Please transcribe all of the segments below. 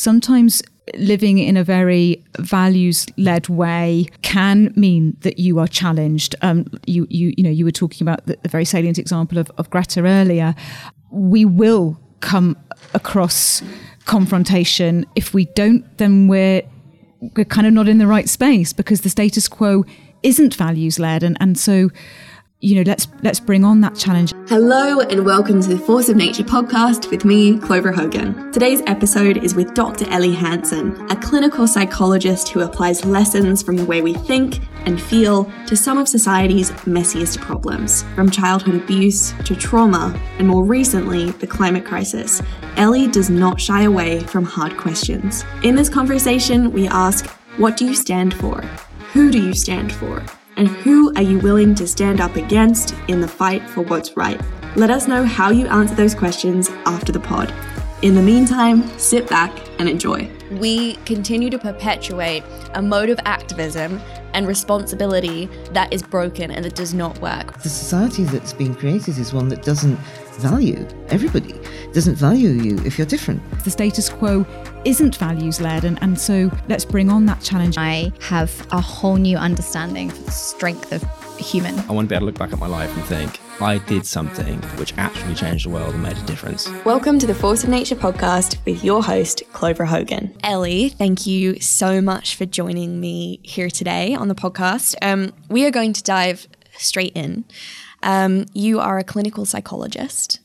sometimes living in a very values led way can mean that you are challenged. Um, you, you, you know, you were talking about the, the very salient example of, of Greta earlier. We will come across confrontation. If we don't, then we're we're kind of not in the right space because the status quo isn't values led, and and so you know, let's let's bring on that challenge. Hello and welcome to the Force of Nature podcast with me, Clover Hogan. Today's episode is with Dr. Ellie Hansen, a clinical psychologist who applies lessons from the way we think and feel to some of society's messiest problems, from childhood abuse to trauma, and more recently, the climate crisis. Ellie does not shy away from hard questions. In this conversation, we ask, what do you stand for? Who do you stand for? And who are you willing to stand up against in the fight for what's right? Let us know how you answer those questions after the pod. In the meantime, sit back and enjoy. We continue to perpetuate a mode of activism and responsibility that is broken and that does not work. The society that's been created is one that doesn't value everybody, doesn't value you if you're different. The status quo isn't values led, and, and so let's bring on that challenge. I have a whole new understanding for the strength of human. I want to be able to look back at my life and think, I did something which actually changed the world and made a difference. Welcome to the Force of Nature podcast with your host, Clover Hogan. Ellie, thank you so much for joining me here today on the podcast. Um, we are going to dive straight in. Um, you are a clinical psychologist.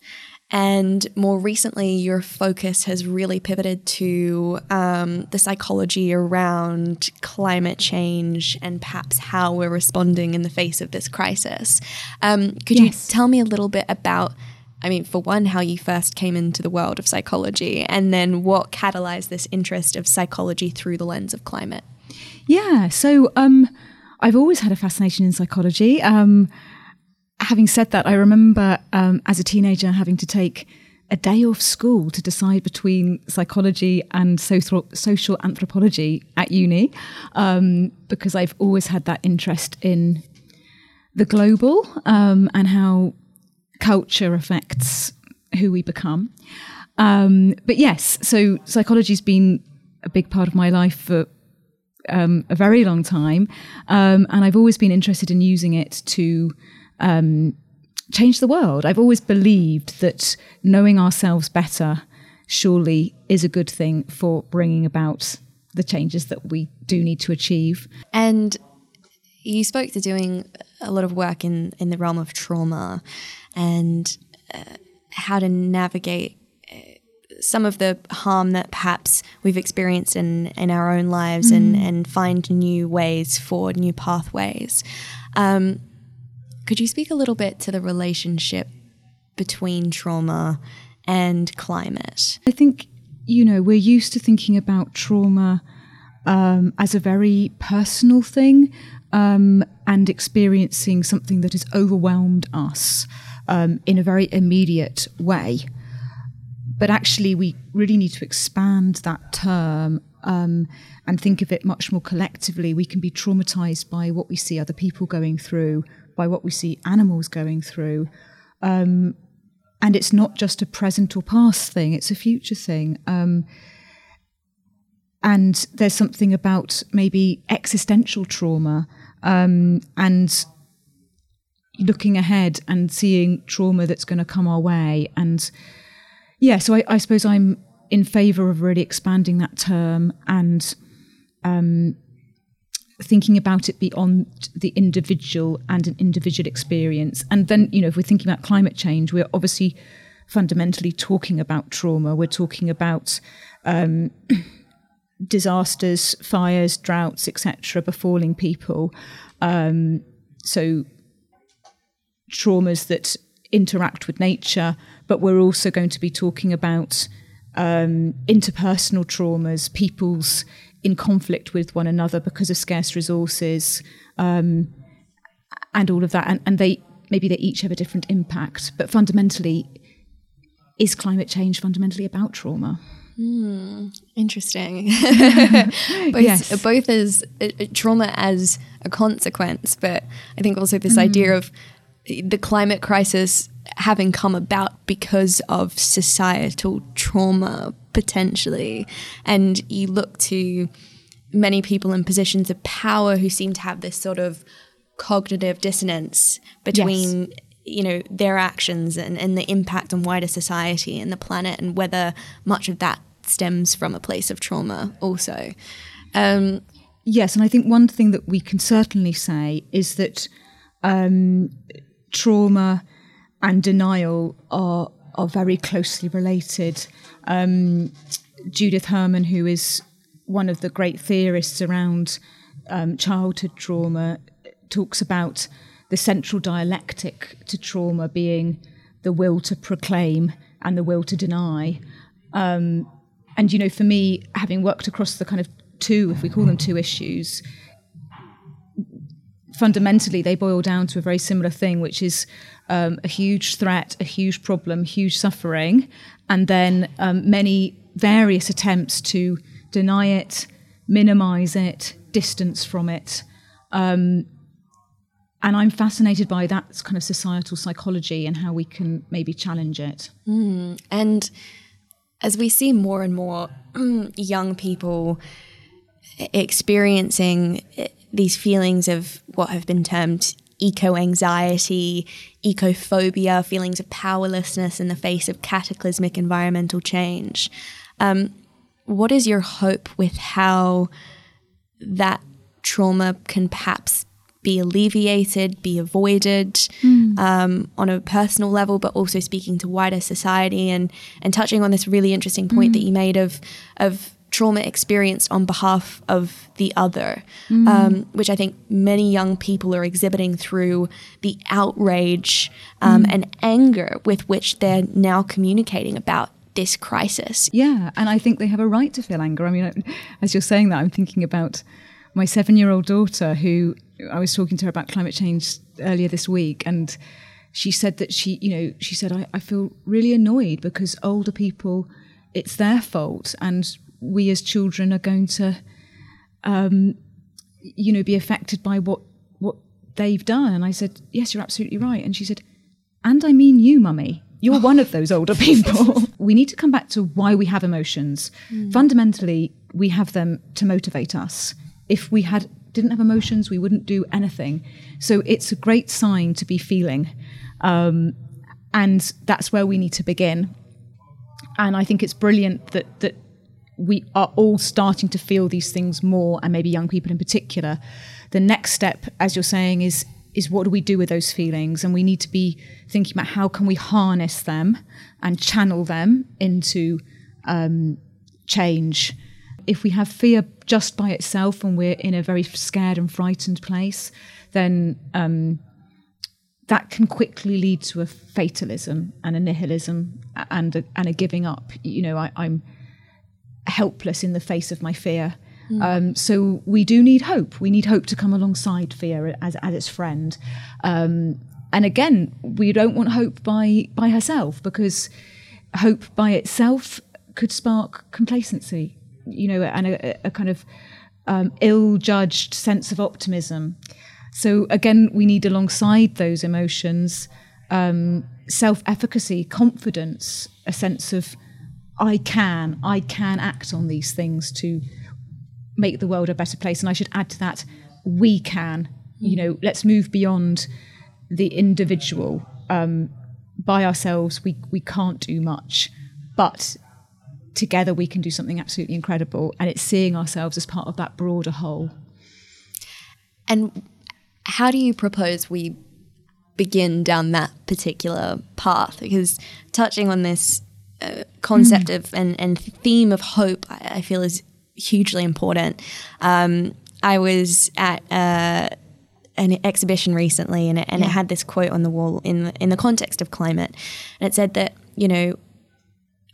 And more recently, your focus has really pivoted to um, the psychology around climate change and perhaps how we're responding in the face of this crisis. Um, could yes. you tell me a little bit about? I mean, for one, how you first came into the world of psychology, and then what catalyzed this interest of psychology through the lens of climate? Yeah, so um, I've always had a fascination in psychology. Having said that, I remember um, as a teenager having to take a day off school to decide between psychology and social, social anthropology at uni um, because I've always had that interest in the global um, and how culture affects who we become. Um, but yes, so psychology's been a big part of my life for um, a very long time, um, and I've always been interested in using it to um, change the world. I've always believed that knowing ourselves better surely is a good thing for bringing about the changes that we do need to achieve. And you spoke to doing a lot of work in, in the realm of trauma and uh, how to navigate uh, some of the harm that perhaps we've experienced in, in our own lives mm. and, and find new ways for new pathways. Um, could you speak a little bit to the relationship between trauma and climate? I think, you know, we're used to thinking about trauma um, as a very personal thing um, and experiencing something that has overwhelmed us um, in a very immediate way. But actually, we really need to expand that term um, and think of it much more collectively. We can be traumatized by what we see other people going through, by what we see animals going through. Um, and it's not just a present or past thing, it's a future thing. Um, and there's something about maybe existential trauma um, and looking ahead and seeing trauma that's going to come our way. And yeah, so I, I suppose I'm in favor of really expanding that term and um, thinking about it beyond the individual and an individual experience. And then, you know, if we're thinking about climate change, we're obviously fundamentally talking about trauma. We're talking about um, disasters, fires, droughts, etc., befalling people. Um, so traumas that interact with nature, but we're also going to be talking about um, interpersonal traumas, people's in conflict with one another because of scarce resources um, and all of that. And, and they maybe they each have a different impact, but fundamentally, is climate change fundamentally about trauma? Mm, interesting. both, yes. both as uh, uh, trauma as a consequence, but I think also this mm. idea of the climate crisis having come about because of societal trauma potentially. And you look to many people in positions of power who seem to have this sort of cognitive dissonance between yes. you know their actions and, and the impact on wider society and the planet and whether much of that stems from a place of trauma also um, yes and i think one thing that we can certainly say is that um, trauma and denial are are very closely related um, judith herman who is one of the great theorists around um, childhood trauma talks about the central dialectic to trauma being the will to proclaim and the will to deny. Um, and, you know, for me, having worked across the kind of two, if we call them two issues, fundamentally they boil down to a very similar thing, which is um, a huge threat, a huge problem, huge suffering, and then um, many various attempts to deny it, minimize it, distance from it. Um, and I'm fascinated by that kind of societal psychology and how we can maybe challenge it. Mm. And as we see more and more young people experiencing these feelings of what have been termed eco anxiety, ecophobia, feelings of powerlessness in the face of cataclysmic environmental change. Um, what is your hope with how that trauma can perhaps be alleviated, be avoided mm. um, on a personal level, but also speaking to wider society and and touching on this really interesting point mm. that you made of of trauma experienced on behalf of the other, mm. um, which I think many young people are exhibiting through the outrage um, mm. and anger with which they're now communicating about this crisis. Yeah, and I think they have a right to feel anger. I mean, as you're saying that, I'm thinking about my seven year old daughter who I was talking to her about climate change earlier this week, and she said that she, you know, she said, I, I feel really annoyed because older people, it's their fault, and we as children are going to, um, you know, be affected by what what they've done. And I said, Yes, you're absolutely right. And she said, And I mean you, mummy. You're one of those older people. we need to come back to why we have emotions. Mm. Fundamentally, we have them to motivate us. If we had didn't have emotions, we wouldn't do anything. So it's a great sign to be feeling. Um, and that's where we need to begin. And I think it's brilliant that that we are all starting to feel these things more, and maybe young people in particular. The next step, as you're saying, is is what do we do with those feelings? And we need to be thinking about how can we harness them and channel them into um, change if we have fear just by itself and we're in a very scared and frightened place, then um, that can quickly lead to a fatalism and a nihilism and a, and a giving up. You know, I, am helpless in the face of my fear. Mm. Um, so we do need hope. We need hope to come alongside fear as, as its friend. Um, and again, we don't want hope by by herself because hope by itself could spark complacency you know, and a, a kind of um, ill-judged sense of optimism. So again, we need alongside those emotions um, self-efficacy, confidence, a sense of I can, I can act on these things to make the world a better place. And I should add to that, we can. You know, let's move beyond the individual. Um, by ourselves, we we can't do much, but together we can do something absolutely incredible. And it's seeing ourselves as part of that broader whole. And how do you propose we begin down that particular path? Because touching on this uh, concept mm. of and, and theme of hope, I, I feel is hugely important. Um, I was at uh, an exhibition recently, and, it, and yeah. it had this quote on the wall in the, in the context of climate, and it said that you know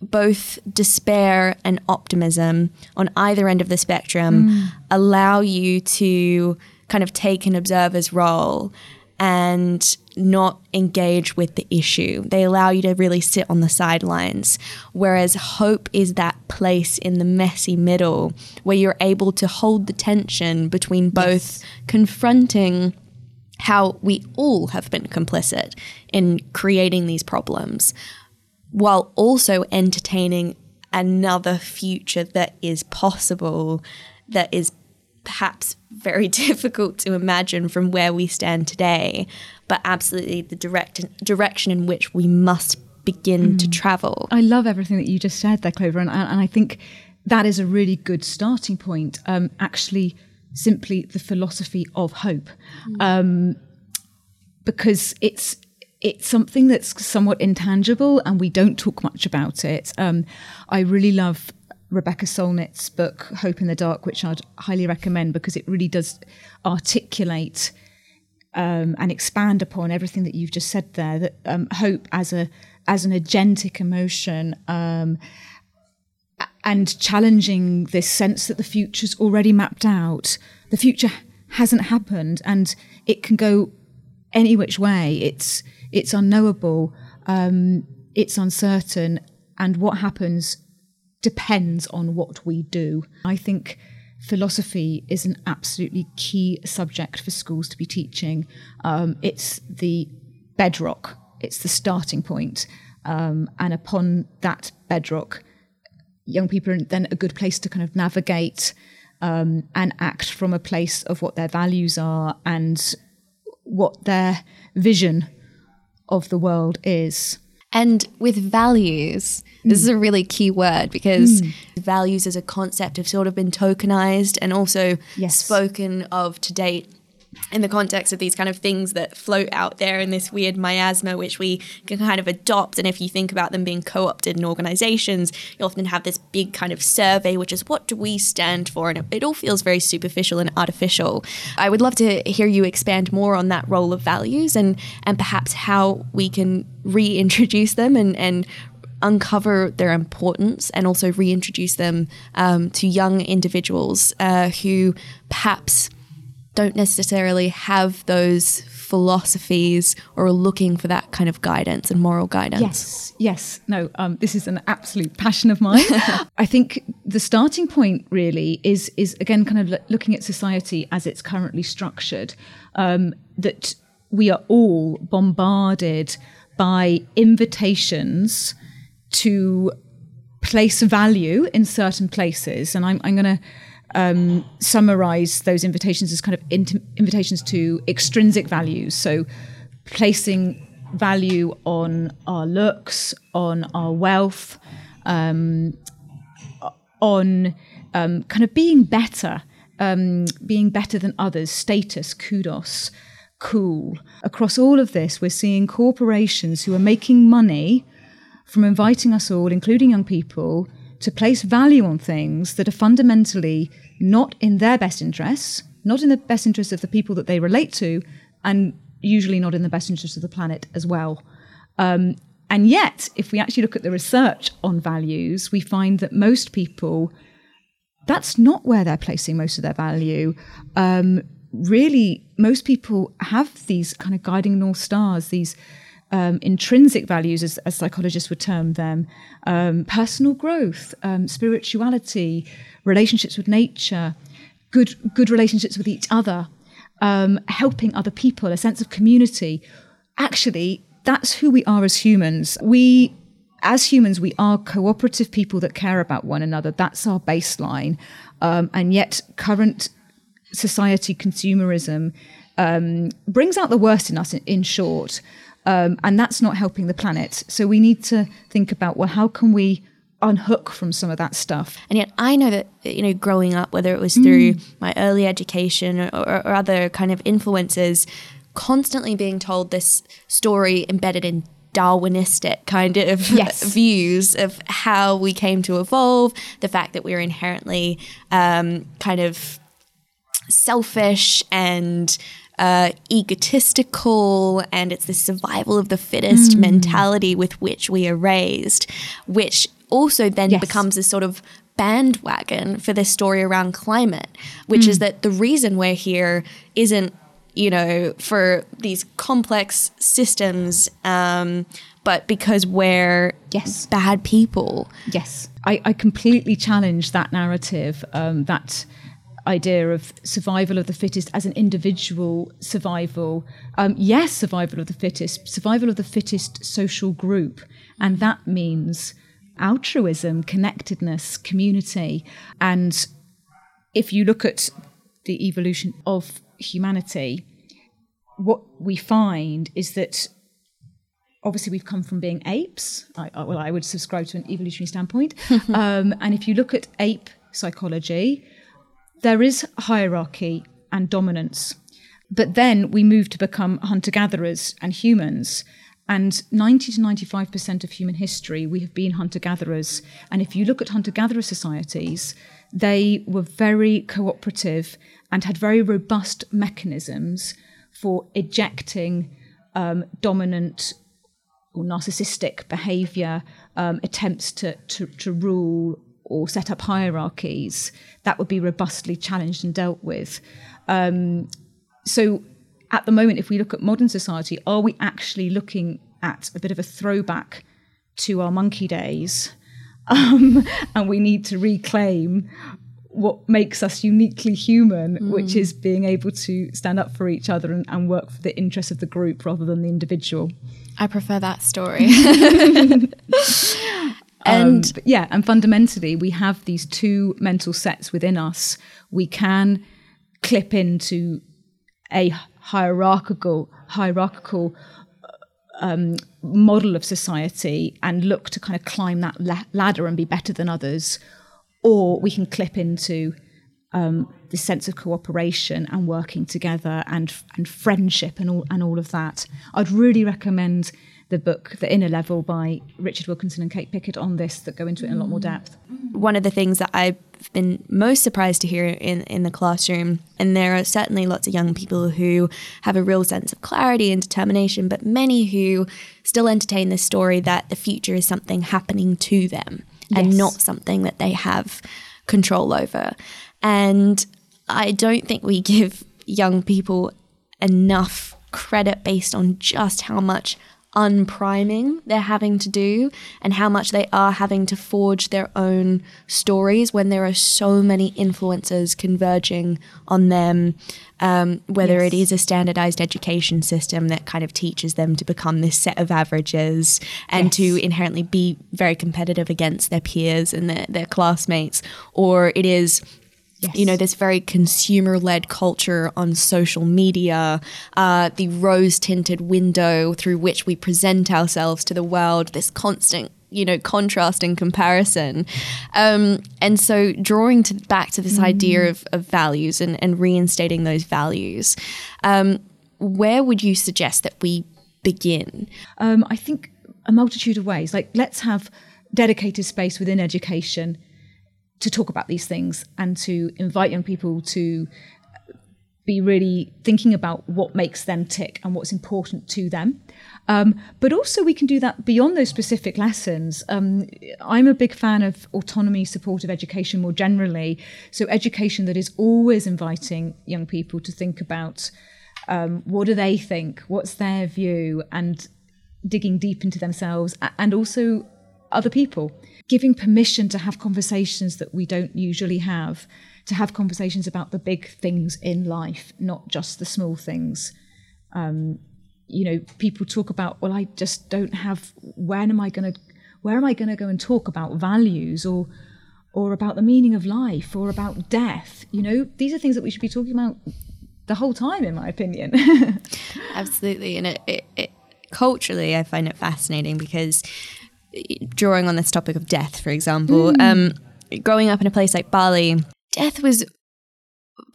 both despair and optimism on either end of the spectrum mm. allow you to kind of take an observer's role and not engage with the issue. They allow you to really sit on the sidelines. Whereas hope is that place in the messy middle where you're able to hold the tension between both yes. confronting how we all have been complicit in creating these problems, while also entertaining another future that is possible, that is perhaps very difficult to imagine from where we stand today, but absolutely the direct direction in which we must begin to travel. I love everything that you just said there, Clover, and, and I think that is a really good starting point. Um, actually, simply the philosophy of hope, um, because it's it's something that's somewhat intangible, and we don't talk much about it. Um, I really love Rebecca Solnit's book "Hope in the Dark," which I'd highly recommend because it really does articulate um, and expand upon everything that you've just said there. That um, hope as a as an agentic emotion um, and challenging this sense that the future's already mapped out. The future hasn't happened, and it can go any which way. It's it's unknowable. Um, it's uncertain, and what happens depends on what we do. I think philosophy is an absolutely key subject for schools to be teaching. Um, it's the bedrock, it's the starting point. Um, and upon that bedrock, young people are then a good place to kind of navigate um, and act from a place of what their values are and what their vision of the world is. And with values, this is mm. a really key word because mm. values as a concept have sort of been tokenized and also Yes. spoken of to date in the context of these kind of things that float out there in this weird miasma, which we can kind of adopt. And if you think about them being co opted in organizations, you often have this big kind of survey, which is what do we stand for? And it, all feels very superficial and artificial. I would love to hear you expand more on that role of values and, and perhaps how we can reintroduce them and, and uncover their importance and also reintroduce them um, to young individuals uh, who perhaps don't necessarily have those philosophies or are looking for that kind of guidance and moral guidance. Yes, yes. No, um, this is an absolute passion of mine. I think the starting point really is is again kind of lo- looking at society as it's currently structured. Um, that we are all bombarded by invitations to place value in certain places, and I'm, I'm going to um, summarize those invitations as kind of int- invitations to extrinsic values. So, placing value on our looks, on our wealth, um, on um, kind of being better, um, being better than others, status, kudos, cool. Across all of this, we're seeing corporations who are making money from inviting us all, including young people, to place value on things that are fundamentally not in their best interests, not in the best interests of the people that they relate to, and usually not in the best interests of the planet as well. Um, and yet, if we actually look at the research on values, we find that most people, that's not where they're placing most of their value. Um, really, most people have these kind of guiding North Stars, these um, intrinsic values, as, as psychologists would term them, um, personal growth, um, spirituality, relationships with nature, good good relationships with each other, um, helping other people, a sense of community. Actually, that's who we are as humans. We, as humans, we are cooperative people that care about one another. That's our baseline. Um, and yet, current society consumerism um, brings out the worst in us, in, in short. Um, and that's not helping the planet. So we need to think about well, how can we unhook from some of that stuff? And yet, I know that you know, growing up, whether it was through my early education or, or, or other kind of influences, constantly being told this story embedded in Darwinistic kind of Yes. views of how we came to evolve, the fact that we're inherently um, kind of selfish and uh, egotistical, and it's the survival of the fittest mentality with which we are raised, which also then Yes. becomes a sort of bandwagon for this story around climate, which is that the reason we're here isn't, you know, for these complex systems, um, but because we're Yes. bad people. Yes, I, I completely challenge that narrative, um, that idea of survival of the fittest as an individual survival. Um, yes, survival of the fittest, survival of the fittest social group. And that means altruism, connectedness, community. And if you look at the evolution of humanity, what we find is that obviously we've come from being apes. I, well, I would subscribe to an evolutionary standpoint. um, and if you look at ape psychology, there is hierarchy and dominance. But then we move to become hunter gatherers and humans. And 90 to 95% of human history, we have been hunter gatherers. And if you look at hunter gatherer societies, they were very cooperative and had very robust mechanisms for ejecting um, dominant or narcissistic behavior, um, attempts to, to, to rule or set up hierarchies, that would be robustly challenged and dealt with. Um, so, at the moment, if we look at modern society, are we actually looking at a bit of a throwback to our monkey days? Um, and we need to reclaim what makes us uniquely human, mm. which is being able to stand up for each other and, and, work for the interests of the group rather than the individual. I prefer that story. and um, yeah, and fundamentally, we have these two mental sets within us. We can clip into a hierarchical hierarchical um, model of society and look to kind of climb that la- ladder and be better than others, or we can clip into um, the sense of cooperation and working together and and friendship and all and all of that. I'd really recommend the book The Inner Level by Richard Wilkinson and Kate Pickett on this that go into it in a lot more depth. One of the things that I've been most surprised to hear in, in the classroom, and there are certainly lots of young people who have a real sense of clarity and determination, but many who still entertain this story that the future is something happening to them yes. and not something that they have control over. And I don't think we give young people enough credit based on just how much unpriming they're having to do and how much they are having to forge their own stories when there are so many influences converging on them. Um, whether yes. it is a standardized education system that kind of teaches them to become this set of averages and yes. to inherently be very competitive against their peers and their, their classmates, or it is Yes. You know, this very consumer led culture on social media, uh, the rose tinted window through which we present ourselves to the world, this constant you know contrast and comparison um, and so drawing to, back to this mm. idea of, of, values and, and, reinstating those values um, where would you suggest that we begin um, i think a multitude of ways like let's have dedicated space within education to talk about these things and to invite young people to be really thinking about what makes them tick and what's important to them. Um, but also, we can do that beyond those specific lessons. Um, I'm a big fan of autonomy supportive education more generally. So, education that is always inviting young people to think about um, what do they think, what's their view, and digging deep into themselves and also other people giving permission to have conversations that we don't usually have, to have conversations about the big things in life, not just the small things. Um, you know, people talk about, well, I just don't have. When am I going to? Where am I going to go and talk about values or, or about the meaning of life or about death? You know, these are things that we should be talking about the whole time, in my opinion. Absolutely, and it, it, it culturally, I find it fascinating because drawing on this topic of death, for example, mm. um, growing up in a place like Bali, death was,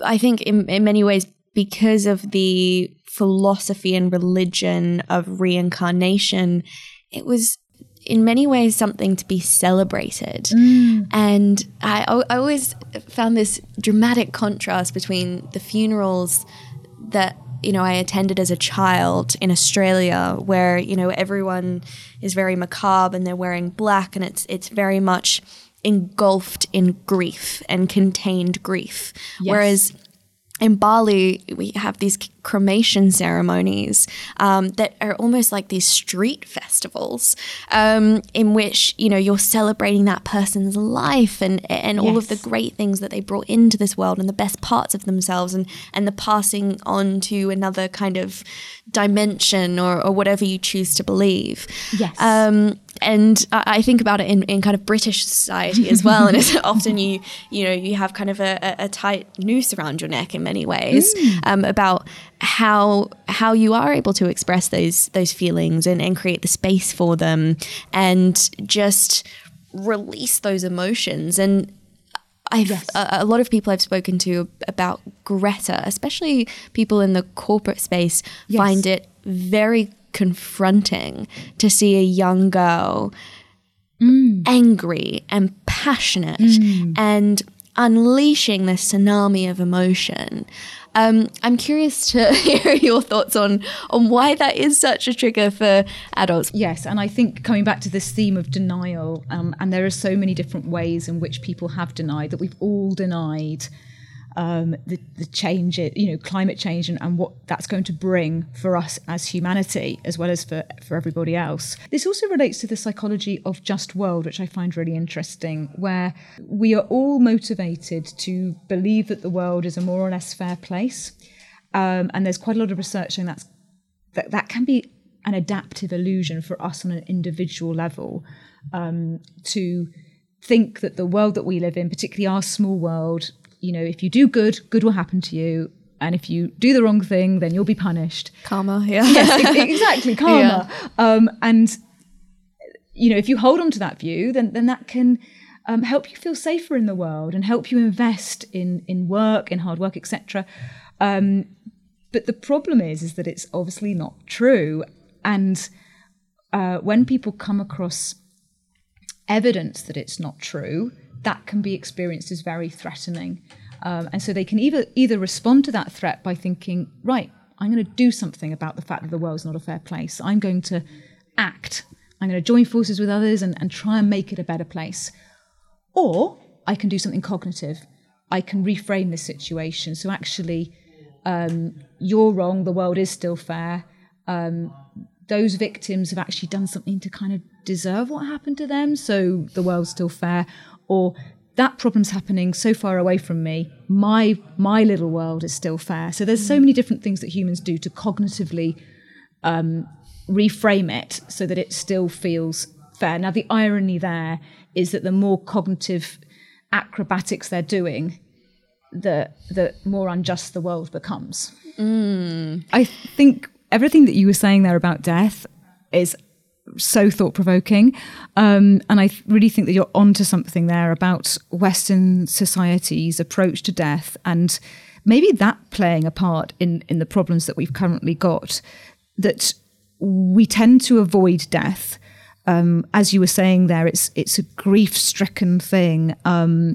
I think, in, in many ways, because of the philosophy and religion of reincarnation, it was in many ways something to be celebrated. Mm. And I, I always found this dramatic contrast between the funerals that you know I attended as a child in Australia, where you know everyone is very macabre and they're wearing black, and it's it's very much engulfed in grief and contained grief. Yes. Whereas in Bali, we have these cremation ceremonies um, that are almost like these street festivals um, in which you know you're celebrating that person's life and and all of the great things that they brought into this world and the best parts of themselves and and the passing on to another kind of dimension or, or whatever you choose to believe. Yes. Um, and I think about it in, in kind of British society as well. and it's often you you know you have kind of a, a- tight noose around your neck in many ways um, about how how you are able to express those those feelings and, and create the space for them and just release those emotions and I've a, a lot of people I've spoken to about Greta, especially people in the corporate space, Yes. find it very confronting to see a young girl angry and passionate and unleashing this tsunami of emotion. Um, I'm curious to hear your thoughts on on why that is such a trigger for adults. Yes, and I think coming back to this theme of denial, um, and there are so many different ways in which people have denied that we've all denied um, the, the change, you know, climate change and, and what that's going to bring for us as humanity, as well as for, for everybody else. This also relates to the psychology of just world, which I find really interesting, where we are all motivated to believe that the world is a more or less fair place. Um, and there's quite a lot of research showing that's that that can be an adaptive illusion for us on an individual level um, to think that the world that we live in, particularly our small world, you know, if you do good, good will happen to you, and if you do the wrong thing, then you'll be punished. Karma, yeah. Yes, exactly, karma. Um, and you know, if you hold on to that view, then then that can um, help you feel safer in the world and help you invest in in work, in hard work, etc. Um, but the problem is, is that it's obviously not true. And uh, when people come across evidence that it's not true, that can be experienced as very threatening. Um, and so they can either either respond to that threat by thinking, right, I'm going to do something about the fact that the world's not a fair place. I'm going to act. I'm going to join forces with others and, and try and make it a better place. Or I can do something cognitive. I can reframe this situation. So actually, um, you're wrong. The world is still fair. Um, those victims have actually done something to kind of deserve what happened to them. So the world's still fair. Or that problem's happening so far away from me. My my little world is still fair. So there's so many different things that humans do to cognitively um, reframe it so that it still feels fair. Now the irony there is that the more cognitive acrobatics they're doing, the the more unjust the world becomes. I think everything that you were saying there about death is so thought provoking, um, and I really think that you're onto something there about Western society's approach to death, and maybe that playing a part in in the problems that we've currently got. That we tend to avoid death. Um, as you were saying there, it's it's a grief stricken thing. Um,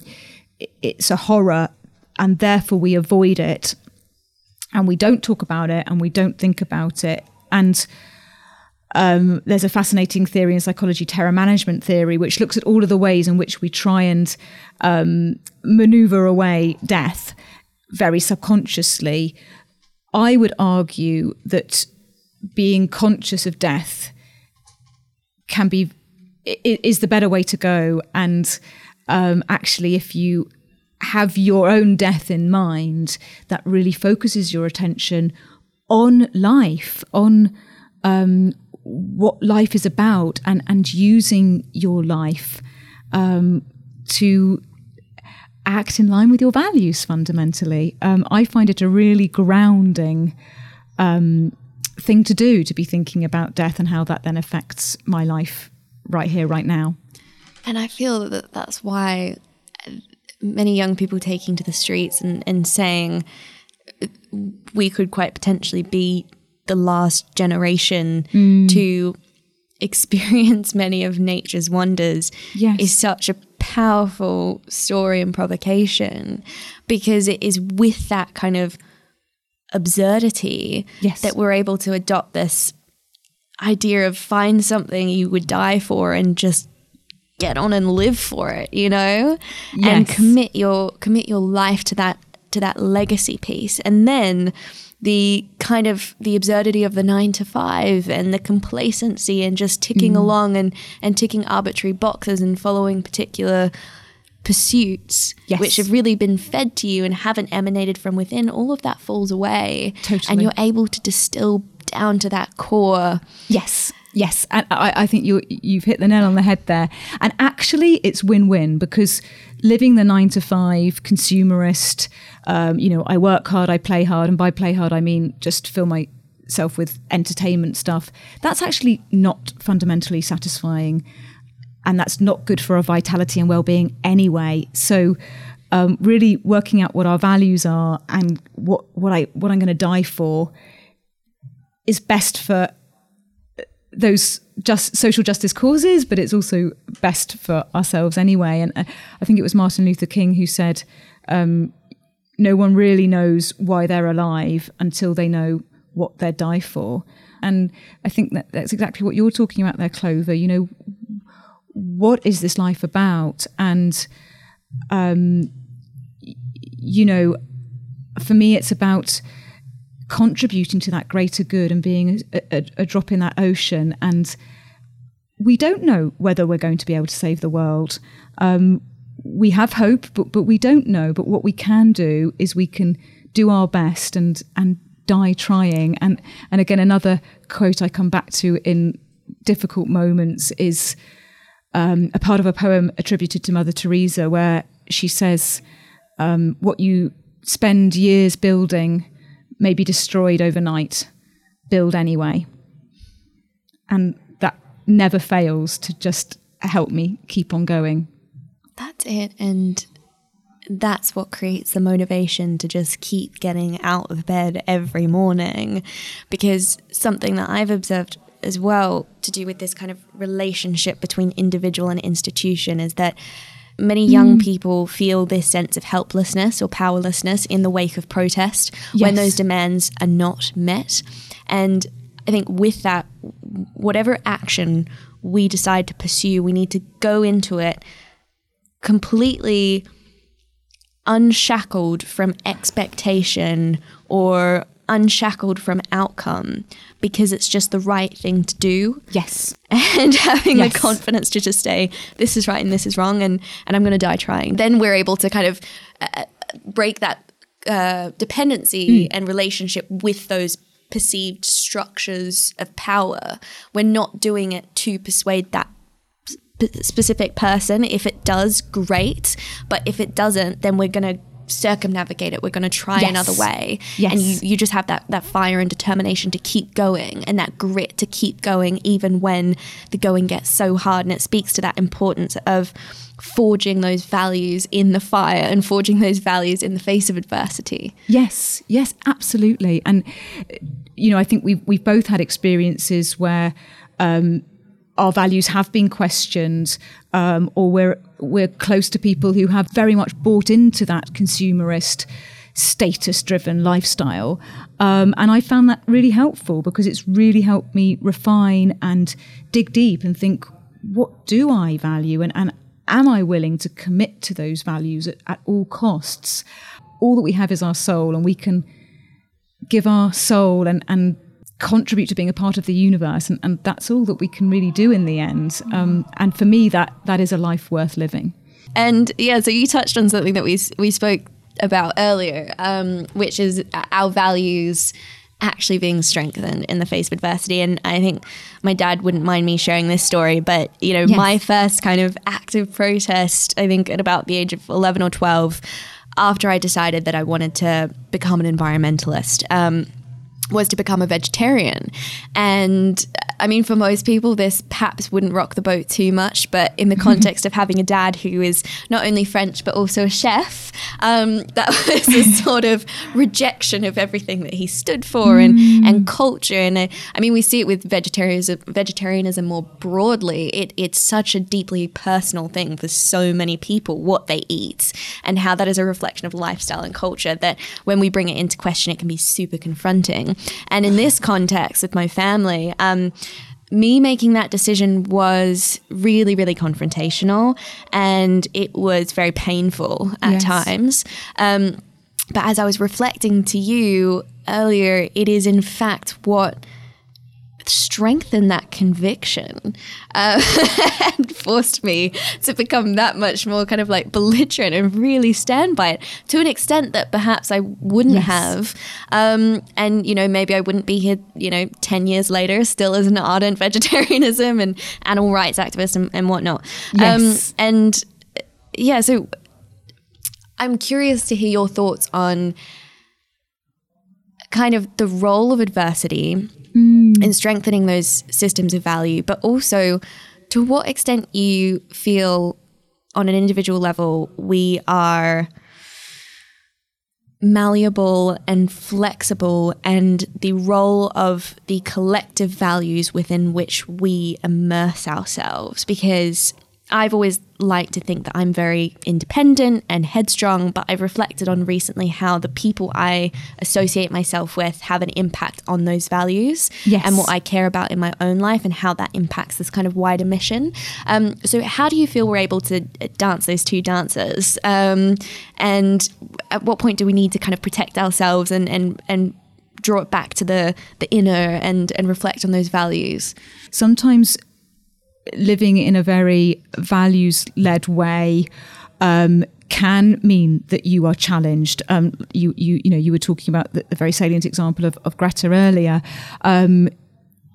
it's a horror, and therefore we avoid it and we don't talk about it and we don't think about it. And um, there's a fascinating theory in psychology, terror management theory, which looks at all of the ways in which we try and um, maneuver away death very subconsciously. I would argue that being conscious of death can be is the better way to go. And um, actually, if you have your own death in mind, that really focuses your attention on life, on um, what life is about, and and using your life um, to act in line with your values. Fundamentally, um, I find it a really grounding um, thing to do to be thinking about death and how that then affects my life right here, right now. And I feel that that's why many young people taking to the streets and, and saying we could quite potentially be the last generation hmm. to experience many of nature's wonders Yes. is such a powerful story and provocation because it is with that kind of absurdity Yes. that we're able to adopt this idea of find something you would die for and just get on and live for it, you know? And commit your commit your life to that to that legacy piece. And then the kind of the absurdity of the nine to five and the complacency and just ticking mm. along and, and ticking arbitrary boxes and following particular pursuits Yes. which have really been fed to you and haven't emanated from within all of that falls away Totally. and you're able to distill down to that core Yes, yes, and I, I think you you've hit the nail on the head there. And actually, it's win-win because living the nine to five consumerist, um, you know, I work hard, I play hard, and by play hard I mean just fill myself with entertainment stuff. That's actually not fundamentally satisfying, and that's not good for our vitality and well-being anyway. So. Um, really working out what our values are and what, what I what I'm going to die for is best for those just social justice causes, but it's also best for ourselves anyway. And uh, I think it was Martin Luther King who said, um, "No one really knows why they're alive until they know what they're die for." And I think that that's exactly what you're talking about there, Clover. You know, what is this life about? And um, you know, for me, it's about contributing to that greater good and being a, a, a drop in that ocean. And we don't know whether we're going to be able to save the world. Um, we have hope, but but we don't know. But what we can do is we can do our best and and die trying. And and again, another quote I come back to in difficult moments is um, a part of a poem attributed to Mother Teresa, where she says, um, "What you spend years building may be destroyed overnight. Build anyway." And that never fails to just help me keep on going. That's it. And that's what creates the motivation to just keep getting out of bed every morning. Because something that I've observed as well to do with this kind of relationship between individual and institution is that many young mm. people feel this sense of helplessness or powerlessness in the wake of protest when those demands are not met. And I think with that, whatever action we decide to pursue, we need to go into it completely unshackled from expectation or unshackled from outcome because it's just the right thing to do Yes. and having Yes. the confidence to just say this is right and this is wrong and and I'm going to die trying then we're able to kind of uh, break that uh, dependency and relationship with those perceived structures of power we're not doing it to persuade that sp- specific person. If it does, great. But if it doesn't, then we're going to circumnavigate it. We're going to try Yes. another way. Yes. And you, you just have that, that fire and determination to keep going and that grit to keep going even when the going gets so hard. And it speaks to that importance of forging those values in the fire and forging those values in the face of adversity. Yes, yes, absolutely. And you know, I think we've we've both had experiences where um, our values have been questioned, um, or we're we're close to people who have very much bought into that consumerist status-driven lifestyle, um, and I found that really helpful because it's really helped me refine and dig deep and think, what do I value, and and am I willing to commit to those values at, at all costs? All that we have is our soul, and we can give our soul and, and contribute to being a part of the universe. And, and that's all that we can really do in the end. Um, and for me, that that is a life worth living. And yeah, so you touched on something that we we spoke about earlier, um, which is our values actually being strengthened in the face of adversity. And I think my dad wouldn't mind me sharing this story, but you know, Yes. my first kind of active protest, I think at about the age of eleven or twelve, after I decided that I wanted to become an environmentalist. Um, was to become a vegetarian. And I mean, for most people, this perhaps wouldn't rock the boat too much, but in the context of having a dad who is not only French, but also a chef, um, that was a sort of rejection of everything that he stood for and, and culture. And uh, I mean, we see it with vegetarianism, vegetarianism more broadly. It, it's such a deeply personal thing for so many people, what they eat and how that is a reflection of lifestyle and culture that when we bring it into question, it can be super confronting. And in this context with my family, um, me making that decision was really, really confrontational and it was very painful at Yes. times. Um, but as I was reflecting to you earlier, it is in fact what strengthened that conviction uh, and forced me to become that much more kind of like belligerent and really stand by it to an extent that perhaps I wouldn't Yes. have. Um, and, you know, maybe I wouldn't be here, you know, 10 years later, still as an ardent vegetarianism and animal rights activist and, and whatnot. Yes. Um, and yeah, so I'm curious to hear your thoughts on kind of the role of adversity mm. in strengthening those systems of value, but also to what extent you feel on an individual level we are malleable and flexible and the role of the collective values within which we immerse ourselves. Because I've always liked to think that I'm very independent and headstrong, but I've reflected on recently how the people I associate myself with have an impact on those values Yes. and what I care about in my own life and how that impacts this kind of wider mission. Um, so, how do you feel we're able to uh, dance those two dances? Um, and at what point do we need to kind of protect ourselves and and and draw it back to the the inner and and reflect on those values? sometimes living in a very values led way um, can mean that you are challenged. Um, you, you, you know, you were talking about the, the very salient example of, of Greta earlier. Um,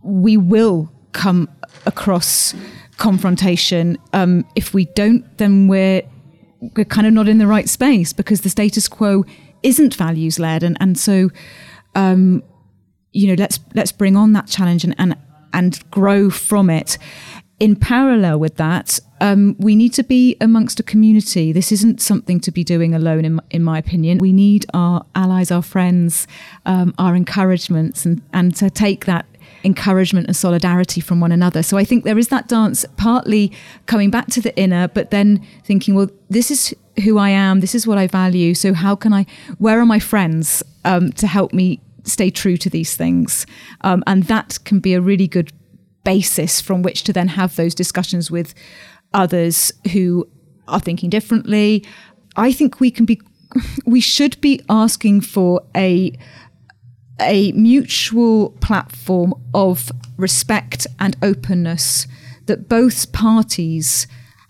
we will come across confrontation. Um, if we don't, then we're we're kind of not in the right space because the status quo isn't values led, and and so um, you know let's let's bring on that challenge and and and grow from it. In parallel with that, um, we need to be amongst a community. This isn't something to be doing alone, in, my- in my opinion. We need our allies, our friends, um, our encouragements, and, and to take that encouragement and solidarity from one another. So I think there is that dance, partly coming back to the inner, but then thinking, well, this is who I am, this is what I value. So how can I, where are my friends um, to help me stay true to these things? Um, and that can be a really good basis from which to then have those discussions with others who are thinking differently. I think we can be, we should be asking for a a mutual platform of respect and openness that both parties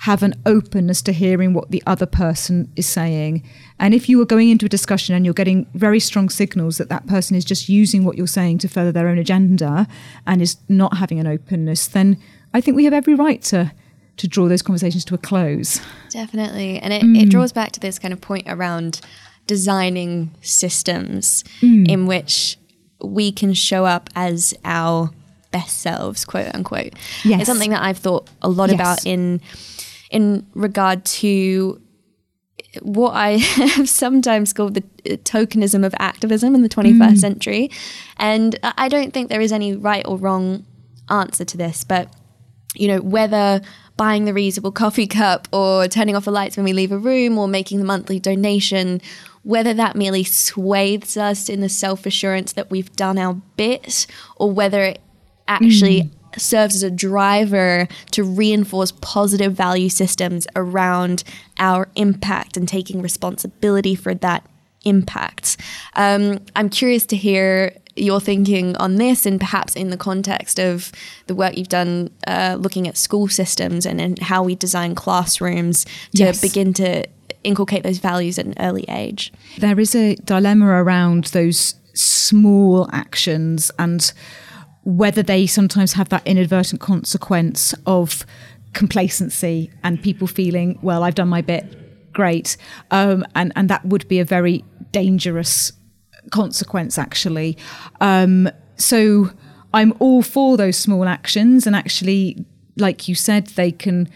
have an openness to hearing what the other person is saying. And if you are going into a discussion and you're getting very strong signals that that person is just using what you're saying to further their own agenda and is not having an openness, then I think we have every right to to draw those conversations to a close. Definitely. And it, it mm. draws back to this kind of point around designing systems mm. in which we can show up as our best selves, quote unquote. Yes. It's something that I've thought a lot Yes. about in in regard to what I have sometimes called the uh, tokenism of activism in the 21st century. And I don't think there is any right or wrong answer to this, but you know, whether buying the reusable coffee cup or turning off the lights when we leave a room or making the monthly donation, whether that merely swathes us in the self assurance that we've done our bit or whether it actually serves as a driver to reinforce positive value systems around our impact and taking responsibility for that impact. Um, I'm curious to hear your thinking on this and perhaps in the context of the work you've done uh, looking at school systems and, and how we design classrooms to Yes. begin to inculcate those values at an early age. there is a dilemma around those small actions and whether they sometimes have that inadvertent consequence of complacency and people feeling, well, I've done my bit, great. Um, and, and that would be a very dangerous consequence, actually. Um, so I'm all for those small actions. And actually, like you said, they can.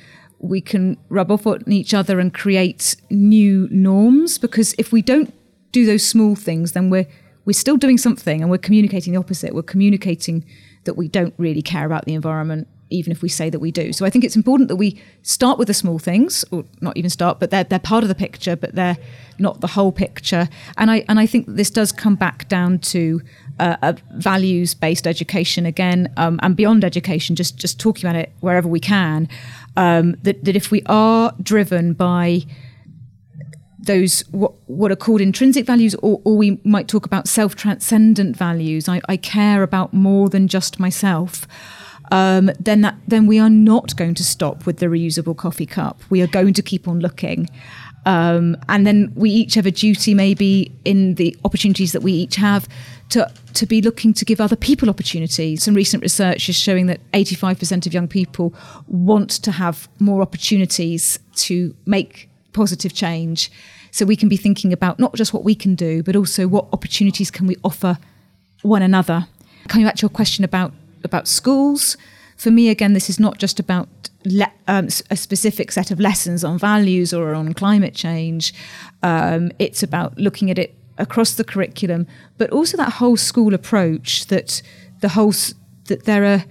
We can rub off on each other and create new norms because if we don't do those small things, then we're we're still doing something and we're communicating the opposite. We're communicating that we don't really care about the environment, even if we say that we do. So I think it's important that we start with the small things, or not even start, but they're they're part of the picture, but they're not the whole picture. And I and I think this does come back down to uh, a values based education again, um, and beyond education, just just talking about it wherever we can. Um, that that if we are driven by those what, what are called intrinsic values, or, or we might talk about self transcendent values. I, I, care about more than just myself. Um, then that then we are not going to stop with the reusable coffee cup. We are going to keep on looking. Um, and then we each have a duty, maybe in the opportunities that we each have, to to be looking to give other people opportunities. Some recent research is showing that 85% of young people want to have more opportunities to make positive change. So we can be thinking about not just what we can do, but also what opportunities can we offer one another. Coming back to your question about about schools, for me again, this is not just about le- um, a specific set of lessons on values or on climate change. Um, it's about looking at it across the curriculum, but also that whole school approach that the whole that there are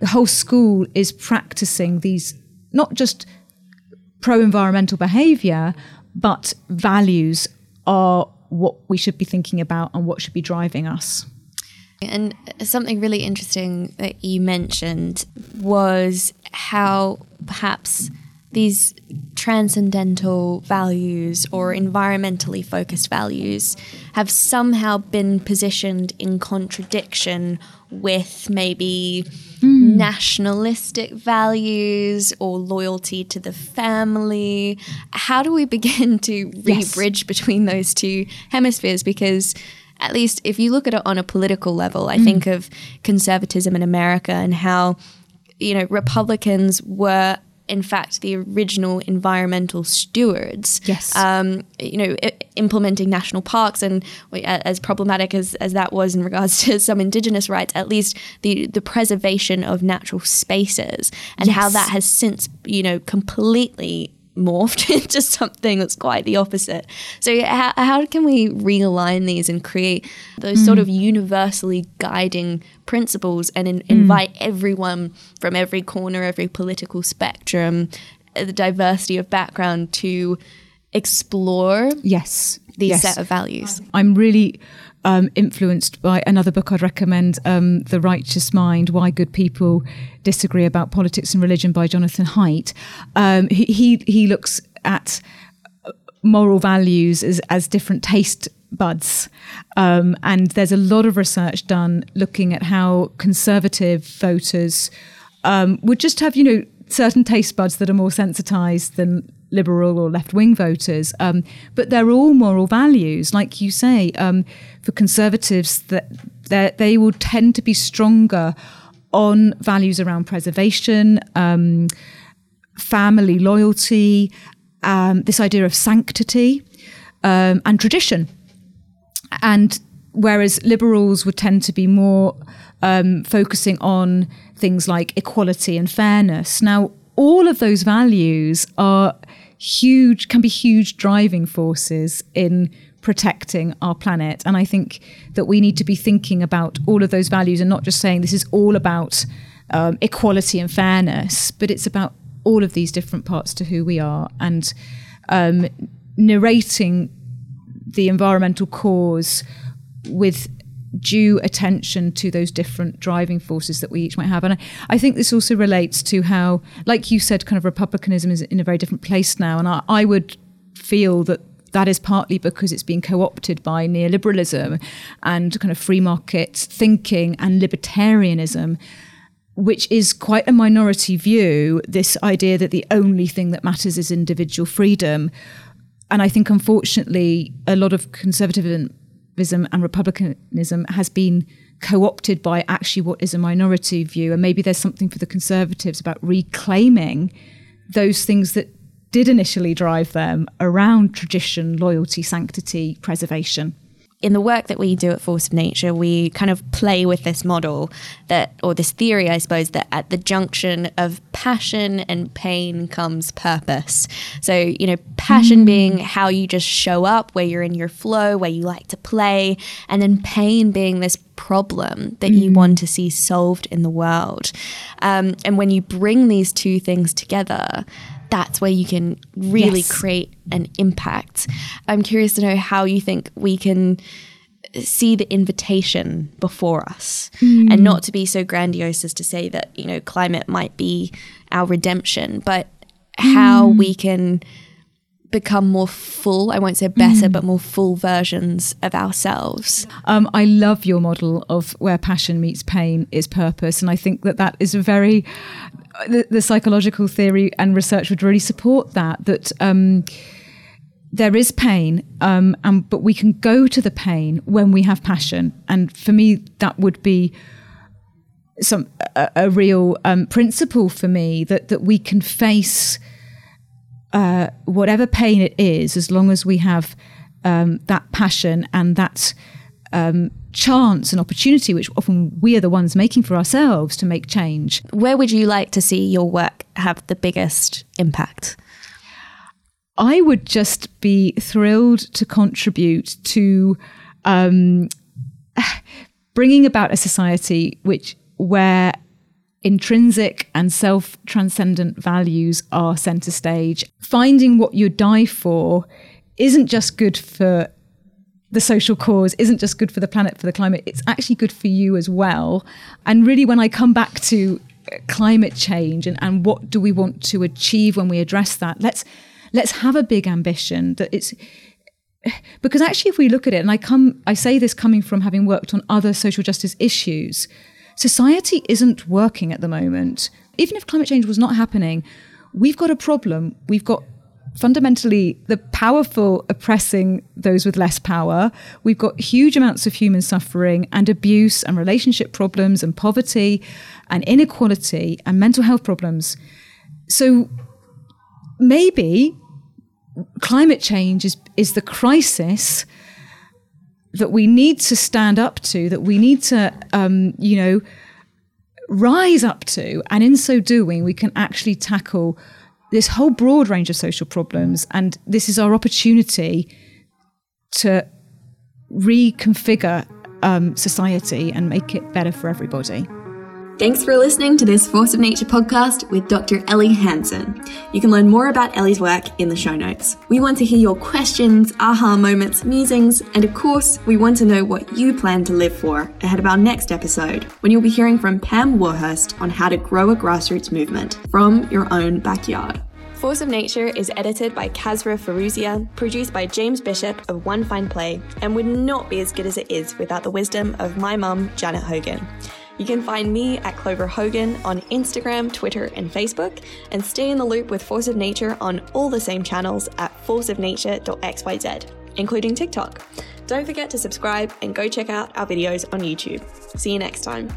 the whole school is practicing these not just pro environmental behaviour, but values are what we should be thinking about and what should be driving us. And something really interesting that you mentioned was how perhaps these transcendental values or environmentally focused values have somehow been positioned in contradiction with maybe mm. nationalistic values or loyalty to the family. How do we begin to yes. rebridge between those two hemispheres? Because at least if you look at it on a political level, I mm. think of conservatism in America and how, you know, Republicans were in fact, the original environmental stewards. Yes. Um, you know, I- implementing national parks and as problematic as, as that was in regards to some indigenous rights, at least the, the preservation of natural spaces and yes. how that has since, you know, completely morphed into something that's quite the opposite. So, how, how can we realign these and create those mm. sort of universally guiding principles and in, mm. invite everyone from every corner, every political spectrum, uh, the diversity of background to explore yes these yes. set of values i'm really um, influenced by another book I'd recommend, um, The Righteous Mind Why Good People Disagree About Politics and Religion by Jonathan Haidt. Um, he, he, he, looks at moral values as, as different taste buds. Um, and there's a lot of research done looking at how conservative voters um, would just have, you know, certain taste buds that are more sensitized than liberal or left wing voters. Um, but they're all moral values, like you say. Um, for conservatives, that they will tend to be stronger on values around preservation, um, family loyalty, um, this idea of sanctity, um, and tradition. And whereas liberals would tend to be more um, focusing on things like equality and fairness. Now, all of those values are huge, can be huge driving forces in protecting our planet. And I think that we need to be thinking about all of those values and not just saying this is all about um, equality and fairness, but it's about all of these different parts to who we are and um, narrating the environmental cause with due attention to those different driving forces that we each might have. And I, I, think this also relates to how, like you said, kind of republicanism is in a very different place now. And I, I would feel that that is partly because it's being co opted by neoliberalism and kind of free market thinking and libertarianism. Which is quite a minority view, this idea that the only thing that matters is individual freedom. And I think, unfortunately, a lot of conservatism and republicanism has been co-opted by actually what is a minority view and maybe there's something for the conservatives about reclaiming those things that did initially drive them around tradition loyalty sanctity preservation in the work that we do at Force of Nature, we kind of play with this model that, or this theory, I suppose, that at the junction of passion and pain comes purpose. So, you know, passion mm. being how you just show up, where you're in your flow, where you like to play, and then pain being this problem that mm. you want to see solved in the world. Um, and when you bring these two things together, that's where you can really yes. create an impact. I'm curious to know how you think we can see the invitation before us mm. and not to be so grandiose as to say that, you know, climate might be our redemption, but how mm. we can become more full. I won't say better, but more full versions of ourselves. Um, I love your model of where passion meets pain is purpose, and I think that that is a very the, the psychological theory and research would really support that. That um, there is pain, um, and but we can go to the pain when we have passion, and for me, that would be some a, a real um, principle for me that that we can face uh, whatever pain it is, as long as we have um, that passion and that um, chance and opportunity, which often we are the ones making for ourselves to make change. Where would you like to see your work have the biggest impact? I would just be thrilled to contribute to um, bringing about a society which where intrinsic and self transcendent values are center stage. Finding what you die for isn't just good for the social cause, isn't just good for the planet, for the climate, it's actually good for you as well. And really, when I come back to uh, climate change and, and what do we want to achieve when we address that, let's let's have a big ambition that it's because actually if we look at it and i come i say this coming from having worked on other social justice issues society isn't working at the moment. Even if climate change was not happening, we've got a problem. We've got fundamentally the powerful oppressing those with less power. We've got huge amounts of human suffering and abuse and relationship problems and poverty and inequality and mental health problems. So maybe climate change is, is the crisis that we need to stand up to, that we need to, um, you know, rise up to. And in so doing, we can actually tackle this whole broad range of social problems. And this is our opportunity to reconfigure um, society and make it better for everybody. Thanks for listening to this Force of Nature podcast with Dr. Ellie Hansen. You can learn more about Ellie's work in the show notes. We want to hear your questions, aha moments, musings, and of course, we want to know what you plan to live for ahead of our next episode, when you'll be hearing from Pam Warhurst on how to grow a grassroots movement from your own backyard. Force of Nature is edited by Kazra Faruzia, produced by James Bishop of One Fine Play, and would not be as good as it is without the wisdom of my mum, Janet Hogan. You can find me at Clover Hogan on Instagram, Twitter, and Facebook, and stay in the loop with Force of Nature on all the same channels at forceofnature.xyz, including TikTok. Don't forget to subscribe and go check out our videos on YouTube. See you next time.